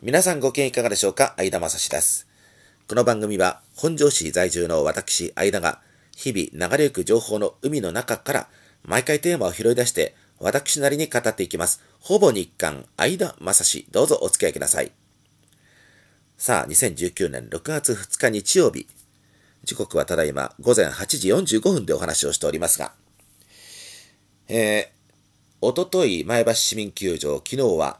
皆さんご機嫌いかがでしょうか？相田正史です。この番組は本庄市在住の私、相田が日々流れゆく情報の海の中から毎回テーマを拾い出して私なりに語っていきます。ほぼ日刊相田正史、どうぞお付き合いください。さあ、2019年6月2日日曜日。時刻はただいま午前8時45分でお話をしておりますが、えー、おととい前橋市民球場、昨日は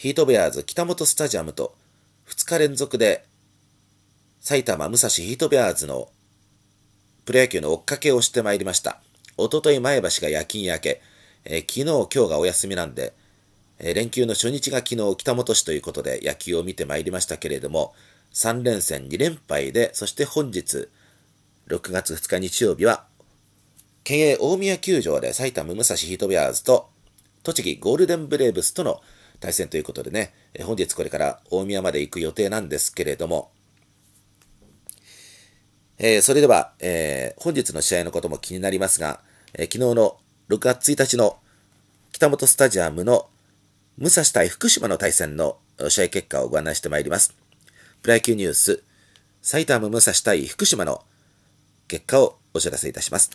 ヒートベアーズ北本スタジアムと2日連続で埼玉武蔵ヒートベアーズのプロ野球の追っかけをしてまいりました。おととい前橋が夜勤明け、えー、昨日今日がお休みなんで、えー、連休の初日が昨日北本市ということで野球を見てまいりましたけれども、3連戦2連敗で、そして本日、6月2日日曜日は、県営大宮球場で埼玉武蔵ヒートベアーズと、栃木ゴールデンブレーブスとの対戦ということでね、本日これから大宮まで行く予定なんですけれども、えー、それでは、えー、本日の試合のことも気になりますが、えー、昨日の6月1日の北本スタジアムの武蔵対福島の対戦の試合結果をご案内してまいります。プロ野球ニュース、埼玉武蔵対福島の結果をお知らせいたします。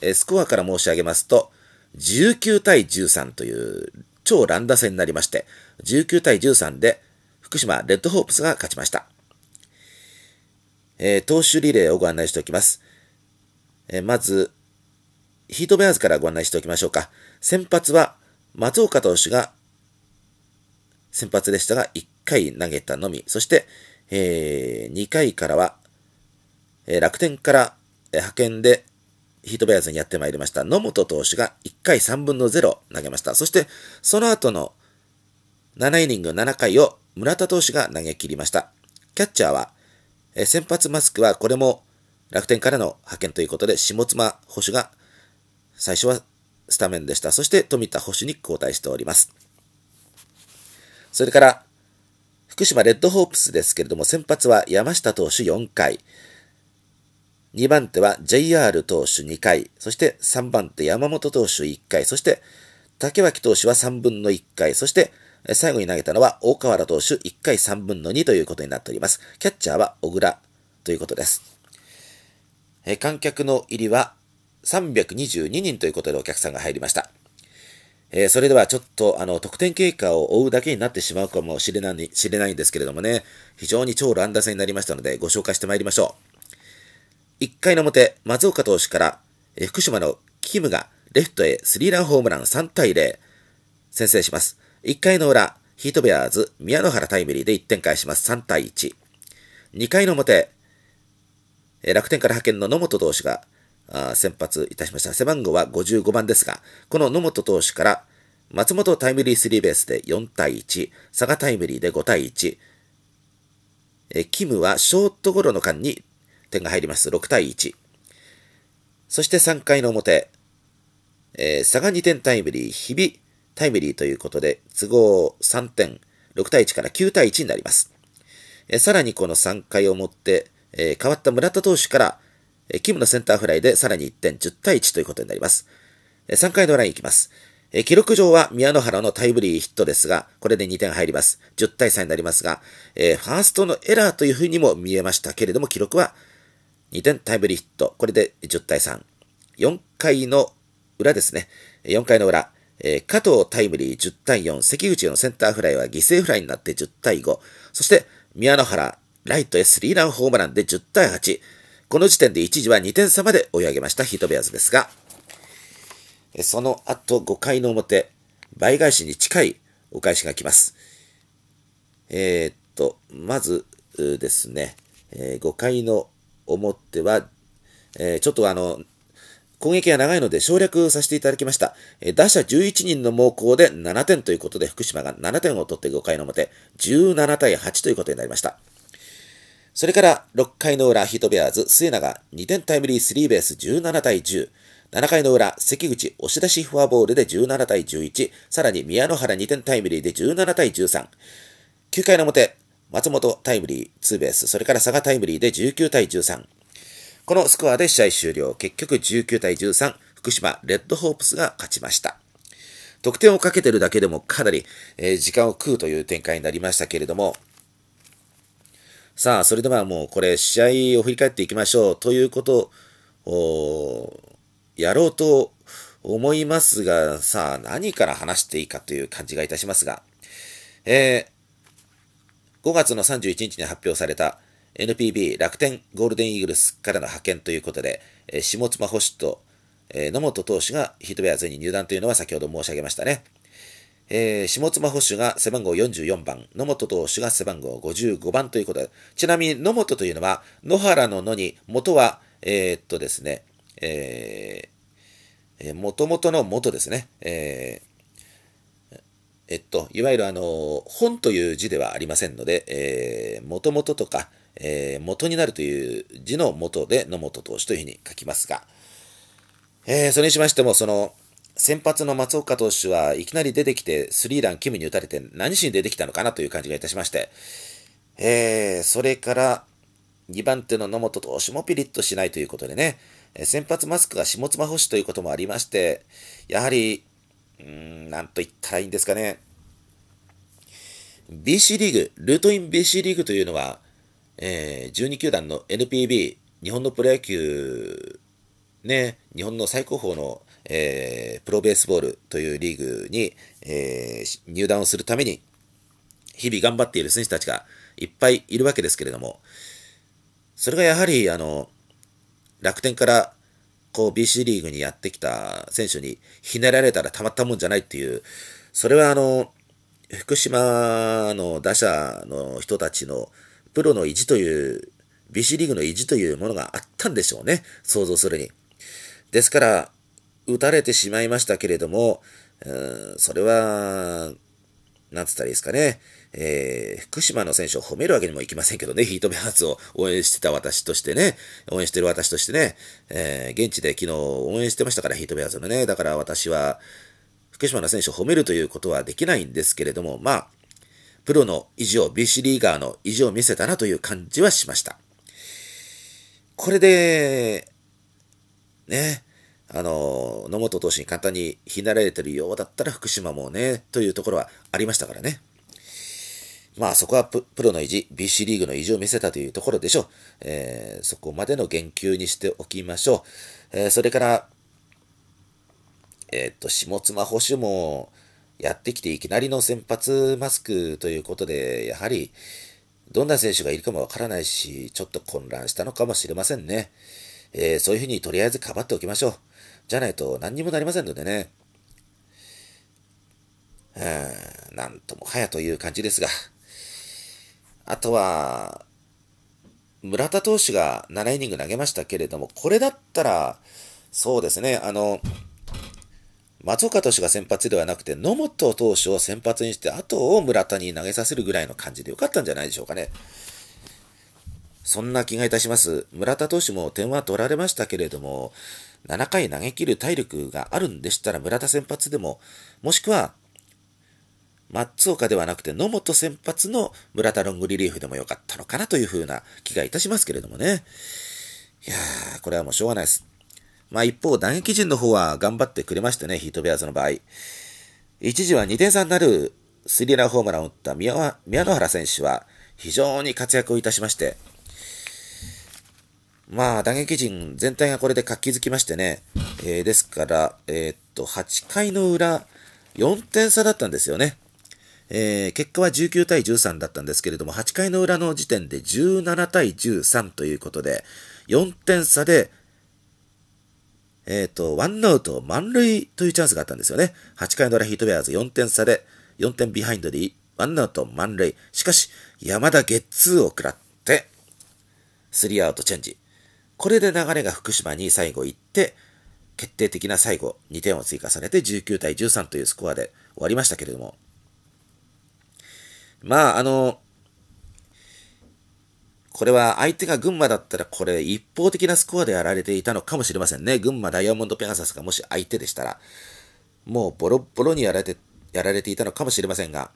えスコアから申し上げますと、19対13という超乱打戦になりまして、19対13で福島レッドホープスが勝ちました。えー、投手リレーをご案内しておきます。えー、まず、ヒートベアーズからご案内しておきましょうか。先発は松岡投手が先発でしたが、1回投げたのみ。そして、えー、2回からは、えー、楽天から、派遣でヒートベアーズにやってまいりました野本投手が1回3分の0投げました。そして、その後の7イニング7回を村田投手が投げ切りました。キャッチャーは、え先発マスクはこれも楽天からの派遣ということで、下妻捕手が最初はスタメンでした。そして富田捕手に交代しております。それから、福島レッドホープスですけれども、先発は山下投手4回、2番手は JR 投手2回、そして3番手山本投手1回、そして竹脇投手は3分の1回、そして最後に投げたのは大河原投手1回3分の2ということになっております。キャッチャーは小倉ということです。え観客の入りは322人ということでお客さんが入りました。えー、それではちょっとあの得点経過を追うだけになってしまうかもしれない知れないんですけれどもね、非常に超乱打戦になりましたのでご紹介してまいりましょう。1回の表、松岡投手から、福島のキムがレフトへスリーランホームラン3対0、先制します。1回の裏、ヒートベアーズ、宮野原タイムリーで1点返します。3対1。2回の表、楽天から派遣の野本投手が先発いたしました。背番号は55番ですが、この野本投手から松本タイムリースリーベースで4対1、佐賀タイムリーで5対1、キムはショートゴロの間に点が入ります。6対1。そして3回の表、えー、差が2点タイムリー、日々タイムリーということで、都合3点、6対1から9対1になります。えー、さらにこの3回をもって、えー、変わった村田投手から、えー、キムのセンターフライでさらに1点、10対1ということになります。えー、3回の裏に行きます。え記録上は宮野原のタイムリーヒットですが、これで2点入ります。10対3になりますが、えー、ファーストのエラーというふうにも見えましたけれども、記録は2点タイムリーヒット。これで10対3。4回の裏ですね。4回の裏。えー、加藤タイムリー10対4。関口のセンターフライは犠牲フライになって10対5。そして、宮野原、ライトへスリーランホームランで10対8。この時点で一時は2点差まで追い上げましたヒートベアーズですが、その後5回の表、倍返しに近いお返しが来ます。えー、っと、まずですね、えー、5回の思っては、えー、ちょっとあの、攻撃が長いので省略させていただきました。え打者11人の猛攻で7点ということで、福島が7点を取って5回の表、17対8ということになりました。それから6回の裏、ヒートベアーズ、末永2点タイムリースリーベース17対10。7回の裏、関口押し出しフォアボールで17対11。さらに宮野原2点タイムリーで17対13。9回の表、松本タイムリー、ツーベース、それから佐賀タイムリーで19対13。このスコアで試合終了。結局19対13、福島レッドホープスが勝ちました。得点をかけてるだけでもかなり、えー、時間を食うという展開になりましたけれども、さあ、それではもうこれ、試合を振り返っていきましょうということを、やろうと思いますが、さあ、何から話していいかという感じがいたしますが、え、5月の31日に発表された NPB 楽天ゴールデンイーグルスからの派遣ということで、下妻保守と、野本投手がヒートベアーズに入団というのは先ほど申し上げましたね。えー、下妻保守が背番号44番、野本投手が背番号55番ということで、ちなみに野本というのは、野原の野に、元は、えー、っとですね、えー、もともとの元ですね、え、えっと、いわゆるあの、本という字ではありませんので、えー、もともととか、えー、元になるという字の元で野本投手というふうに書きますが、えー、それにしましても、その、先発の松岡投手はいきなり出てきて、スリーランキムに打たれて何しに出てきたのかなという感じがいたしまして、えー、それから、2番手の野本投手もピリッとしないということでね、先発マスクが下妻保守ということもありまして、やはり、うーん、なんと言ったらいいんですかね。BC リーグ、ルートイン BC リーグというのは、えー、12球団の NPB、日本のプロ野球、ね、日本の最高峰の、えー、プロベースボールというリーグに、えー、入団をするために、日々頑張っている選手たちがいっぱいいるわけですけれども、それがやはり、あの、楽天からこう BC リーグにやってきた選手にひねられたらたまったもんじゃないっていう、それはあの、福島の打者の人たちのプロの意地という、BC リーグの意地というものがあったんでしょうね。想像するに。ですから、打たれてしまいましたけれども、うんそれは、なんつったらいいですかね。えー、福島の選手を褒めるわけにもいきませんけどね、ヒートベアーズを応援してた私としてね、応援してる私としてね、えー、現地で昨日応援してましたから、ヒートベアーズのね。だから私は、福島の選手を褒めるということはできないんですけれども、まあ、プロの意地を、BC リーガーの意地を見せたなという感じはしました。これで、ね、あの、野本投手に簡単にひなられてるようだったら福島もね、というところはありましたからね。まあそこはプロの意地、BC リーグの意地を見せたというところでしょう。えー、そこまでの言及にしておきましょう。えー、それから、えー、っと、下妻保守もやってきていきなりの先発マスクということで、やはり、どんな選手がいるかもわからないし、ちょっと混乱したのかもしれませんね。えー、そういうふうにとりあえずかばっておきましょう。じゃないと何にもなりませんのでね。なんともはやという感じですが。あとは、村田投手が7イニング投げましたけれども、これだったら、そうですね、あの、松岡投手が先発ではなくて、野本投手を先発にして、あとを村田に投げさせるぐらいの感じでよかったんじゃないでしょうかね。そんな気がいたします。村田投手も点は取られましたけれども、7回投げ切る体力があるんでしたら村田先発でも、もしくは松岡ではなくて野本先発の村田ロングリリーフでもよかったのかなというふうな気がいたしますけれどもね。いやー、これはもうしょうがないです。まあ一方、打撃陣の方は頑張ってくれましてね、ヒートベアーズの場合。一時は2点差になるスリーラーホームランを打った宮宮野原選手は非常に活躍をいたしまして、まあ打撃陣全体がこれで活気づきましてね、えー、ですから、えー、っと、8回の裏、4点差だったんですよね。えー、結果は19対13だったんですけれども、8回の裏の時点で17対13ということで、4点差で、えっ、ー、と、ワンアウト満塁というチャンスがあったんですよね。8回の裏ヒートベアーズ4点差で、4点ビハインドで、ワンアウト満塁。しかし、山田ゲッツーを食らって、スリーアウトチェンジ。これで流れが福島に最後行って、決定的な最後、2点を追加されて19対13というスコアで終わりましたけれども、まあ、あの、これは相手が群馬だったらこれ一方的なスコアでやられていたのかもしれませんね。群馬ダイヤモンドペガサスがもし相手でしたら、もうボロボロにやられて、やられていたのかもしれませんが、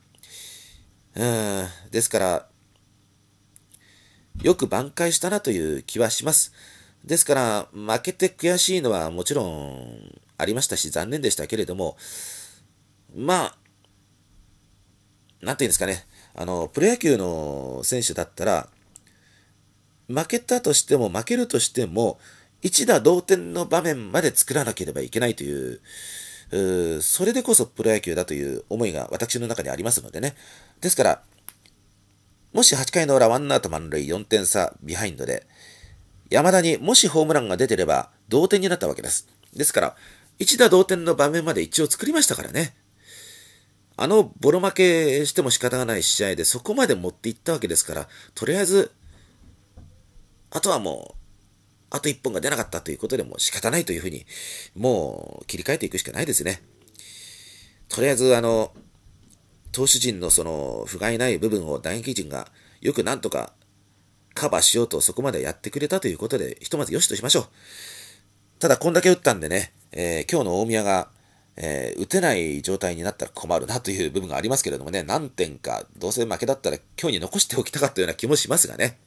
うん、ですから、よく挽回したなという気はします。ですから、負けて悔しいのはもちろんありましたし、残念でしたけれども、まあ、なんていうんですかね、あの、プロ野球の選手だったら、負けたとしても負けるとしても、一打同点の場面まで作らなければいけないという、うそれでこそプロ野球だという思いが私の中にありますのでね。ですから、もし8回の裏ワンアウト満塁4点差ビハインドで、山田にもしホームランが出てれば同点になったわけです。ですから、一打同点の場面まで一応作りましたからね。あのボロ負けしても仕方がない試合でそこまで持っていったわけですから、とりあえず、あとはもう、あと1本が出なかったということでも仕方ないというふうに、もう切り替えていくしかないですね。とりあえず、あの、投手陣のその、不甲斐ない部分を打撃陣がよくなんとかカバーしようとそこまでやってくれたということで、ひとまずよしとしましょう。ただ、こんだけ打ったんでね、えー、今日の大宮が、えー、打てない状態になったら困るなという部分がありますけれどもね、何点か、どうせ負けだったら今日に残しておきたかったような気もしますがね。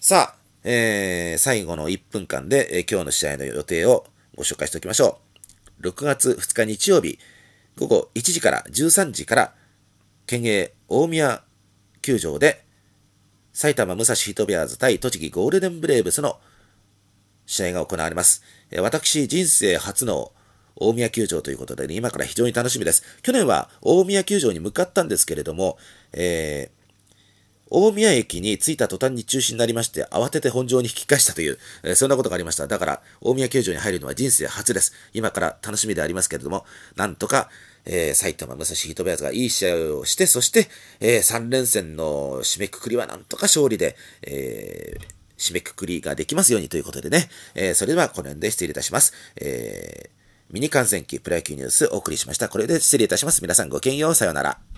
さあ、えー、最後の1分間で、えー、今日の試合の予定をご紹介しておきましょう。6月2日日曜日、午後1時から13時から、県営大宮球場で、埼玉武蔵ヒートベアーズ対栃木ゴールデンブレーブスの試合が行われます。え私、人生初の大宮球場ということで、ね、今から非常に楽しみです。去年は大宮球場に向かったんですけれども、えー大宮駅に着いた途端に中止になりまして、慌てて本場に引き返したという、えー、そんなことがありました。だから、大宮球場に入るのは人生初です。今から楽しみでありますけれども、なんとか、えー、埼玉武蔵ヒートベアーズがいい試合をして、そして、えー、3連戦の締めくくりはなんとか勝利で、え、締めくくりができますようにということでね、え、それではこの辺で失礼いたします。えー、ミニ観戦記プロ野球ニュースお送りしました。これで失礼いたします。皆さんごきげんよう。さようなら。